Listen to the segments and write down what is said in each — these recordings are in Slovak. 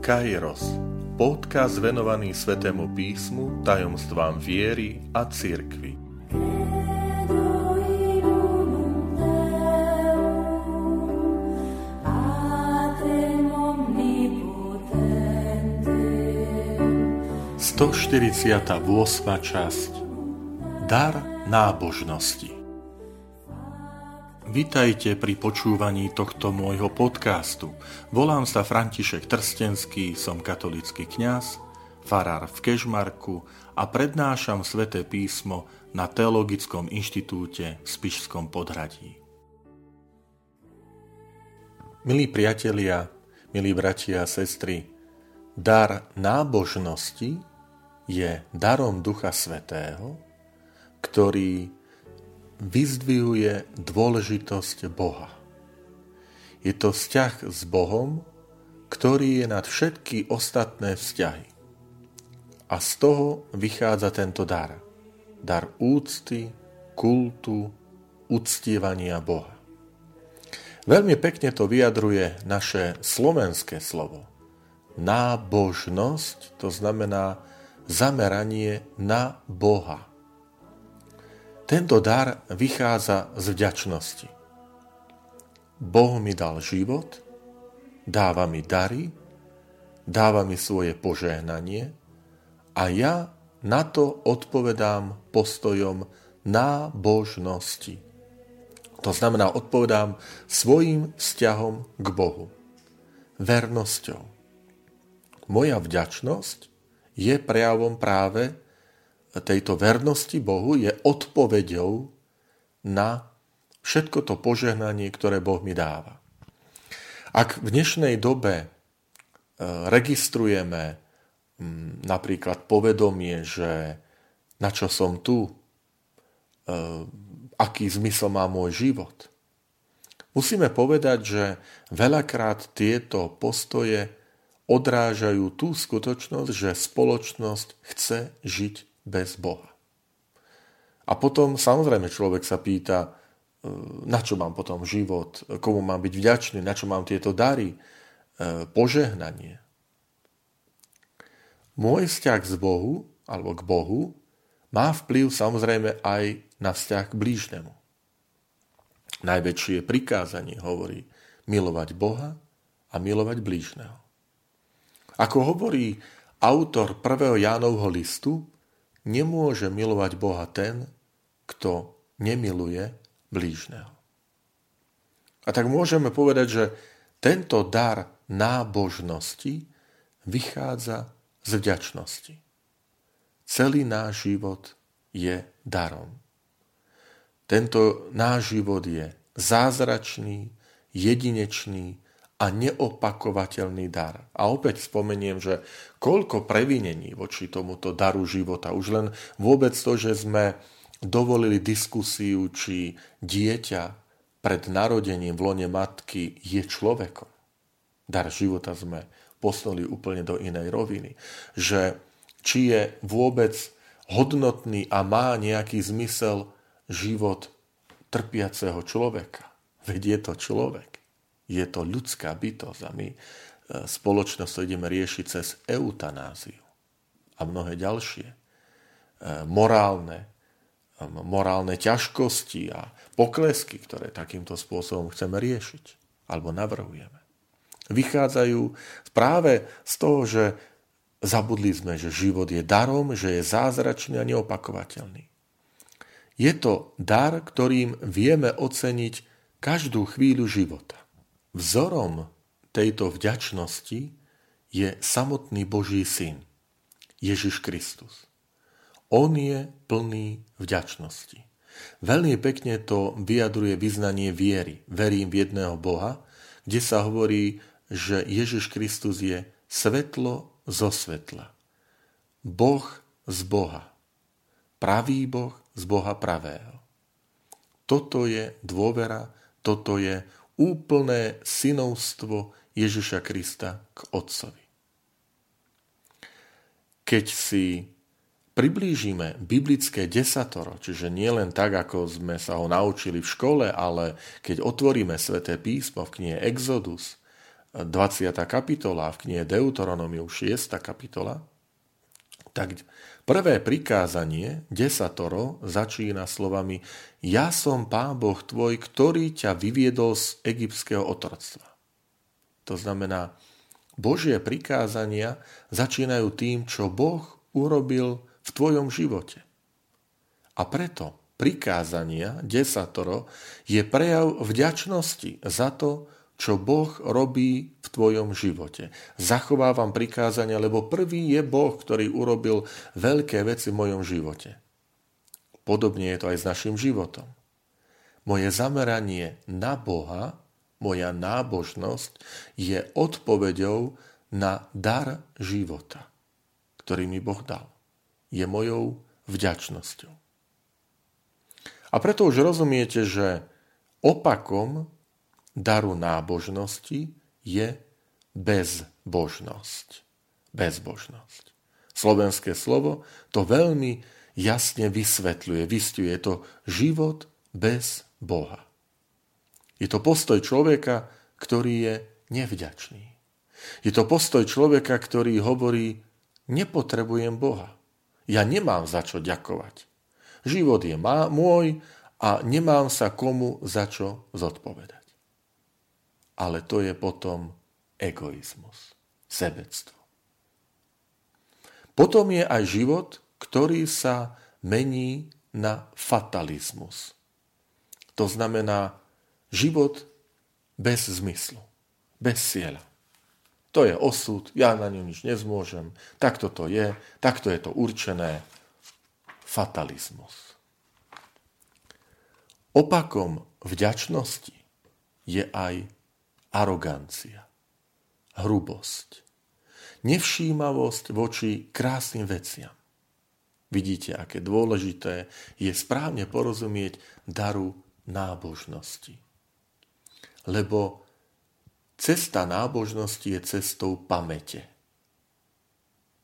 Kairos, podcast venovaný Svetému písmu, tajomstvám viery a cirkvi. Sto časť. Dar nábožnosti Vitajte pri počúvaní tohto môjho podcastu. Volám sa František Trstenský, som katolický kňaz, farár v Kežmarku a prednášam sväté písmo na Teologickom inštitúte v Spišskom podhradí. Milí priatelia, milí bratia a sestry, dar nábožnosti je darom Ducha Svetého, ktorý vyzdvihuje dôležitosť Boha. Je to vzťah s Bohom, ktorý je nad všetky ostatné vzťahy. A z toho vychádza tento dar. Dar úcty, kultu, uctievania Boha. Veľmi pekne to vyjadruje naše slovenské slovo. Nábožnosť, to znamená zameranie na Boha tento dar vychádza z vďačnosti. Boh mi dal život, dáva mi dary, dáva mi svoje požehnanie a ja na to odpovedám postojom nábožnosti. To znamená, odpovedám svojim vzťahom k Bohu. Vernosťou. Moja vďačnosť je prejavom práve tejto vernosti Bohu je odpoveďou na všetko to požehnanie, ktoré Boh mi dáva. Ak v dnešnej dobe e, registrujeme napríklad povedomie, že na čo som tu, e, aký zmysel má môj život, musíme povedať, že veľakrát tieto postoje odrážajú tú skutočnosť, že spoločnosť chce žiť bez Boha. A potom samozrejme človek sa pýta, e, na čo mám potom život, komu mám byť vďačný, na čo mám tieto dary, e, požehnanie. Môj vzťah z Bohu, alebo k Bohu, má vplyv samozrejme aj na vzťah k blížnemu. Najväčšie prikázanie hovorí milovať Boha a milovať blížneho. Ako hovorí autor 1. Jánovho listu, nemôže milovať Boha ten, kto nemiluje blížneho. A tak môžeme povedať, že tento dar nábožnosti vychádza z vďačnosti. Celý náš život je darom. Tento náš život je zázračný, jedinečný a neopakovateľný dar. A opäť spomeniem, že koľko previnení voči tomuto daru života. Už len vôbec to, že sme dovolili diskusiu, či dieťa pred narodením v lone matky je človekom. Dar života sme poslali úplne do inej roviny. Že či je vôbec hodnotný a má nejaký zmysel život trpiaceho človeka. Veď je to človek je to ľudská bytosť a my e, spoločnosť ideme riešiť cez eutanáziu a mnohé ďalšie e, morálne, e, morálne ťažkosti a poklesky, ktoré takýmto spôsobom chceme riešiť alebo navrhujeme. Vychádzajú práve z toho, že zabudli sme, že život je darom, že je zázračný a neopakovateľný. Je to dar, ktorým vieme oceniť každú chvíľu života. Vzorom tejto vďačnosti je samotný Boží syn, Ježiš Kristus. On je plný vďačnosti. Veľmi pekne to vyjadruje vyznanie viery. Verím v jedného Boha, kde sa hovorí, že Ježiš Kristus je svetlo zo svetla. Boh z Boha. Pravý Boh z Boha pravého. Toto je dôvera, toto je úplné synovstvo Ježiša Krista k Otcovi. Keď si priblížime biblické desatoro, čiže nie len tak, ako sme sa ho naučili v škole, ale keď otvoríme sväté písmo v knihe Exodus, 20. kapitola, v knihe Deuteronomiu 6. kapitola, tak prvé prikázanie, desatoro, začína slovami Ja som Pán Boh tvoj, ktorý ťa vyviedol z egyptského otroctva. To znamená, Božie prikázania začínajú tým, čo Boh urobil v tvojom živote. A preto prikázania, desatoro, je prejav vďačnosti za to, čo Boh robí v tvojom živote. Zachovávam prikázania, lebo prvý je Boh, ktorý urobil veľké veci v mojom živote. Podobne je to aj s našim životom. Moje zameranie na Boha, moja nábožnosť je odpoveďou na dar života, ktorý mi Boh dal. Je mojou vďačnosťou. A preto už rozumiete, že opakom daru nábožnosti je bezbožnosť. Bezbožnosť. Slovenské slovo to veľmi jasne vysvetľuje, vystuje. Je to život bez Boha. Je to postoj človeka, ktorý je nevďačný. Je to postoj človeka, ktorý hovorí, nepotrebujem Boha. Ja nemám za čo ďakovať. Život je môj a nemám sa komu za čo zodpovedať ale to je potom egoizmus, sebectvo. Potom je aj život, ktorý sa mení na fatalizmus. To znamená život bez zmyslu, bez cieľa. To je osud, ja na ňu nič nezmôžem, takto to je, takto je to určené. Fatalizmus. Opakom vďačnosti je aj arogancia, hrubosť, nevšímavosť voči krásnym veciam. Vidíte, aké dôležité je správne porozumieť daru nábožnosti. Lebo cesta nábožnosti je cestou pamäte.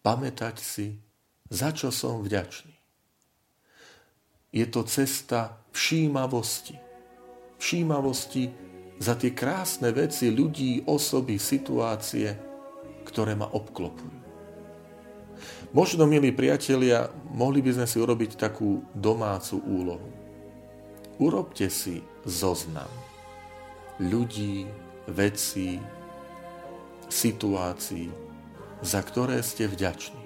Pamätať si, za čo som vďačný. Je to cesta všímavosti. Všímavosti za tie krásne veci ľudí, osoby, situácie, ktoré ma obklopujú. Možno, milí priatelia, mohli by sme si urobiť takú domácu úlohu. Urobte si zoznam ľudí, vecí, situácií, za ktoré ste vďační.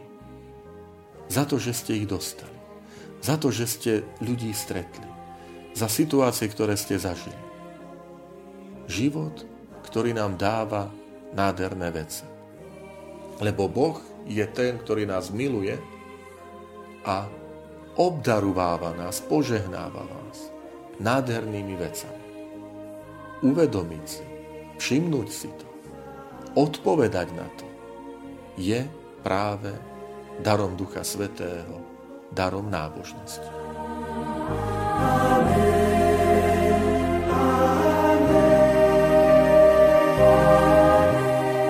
Za to, že ste ich dostali. Za to, že ste ľudí stretli. Za situácie, ktoré ste zažili život, ktorý nám dáva nádherné veci. Lebo Boh je ten, ktorý nás miluje a obdarováva nás, požehnáva vás nádhernými vecami. Uvedomiť si, všimnúť si to, odpovedať na to, je práve darom Ducha Svetého, darom nábožnosti. Amen.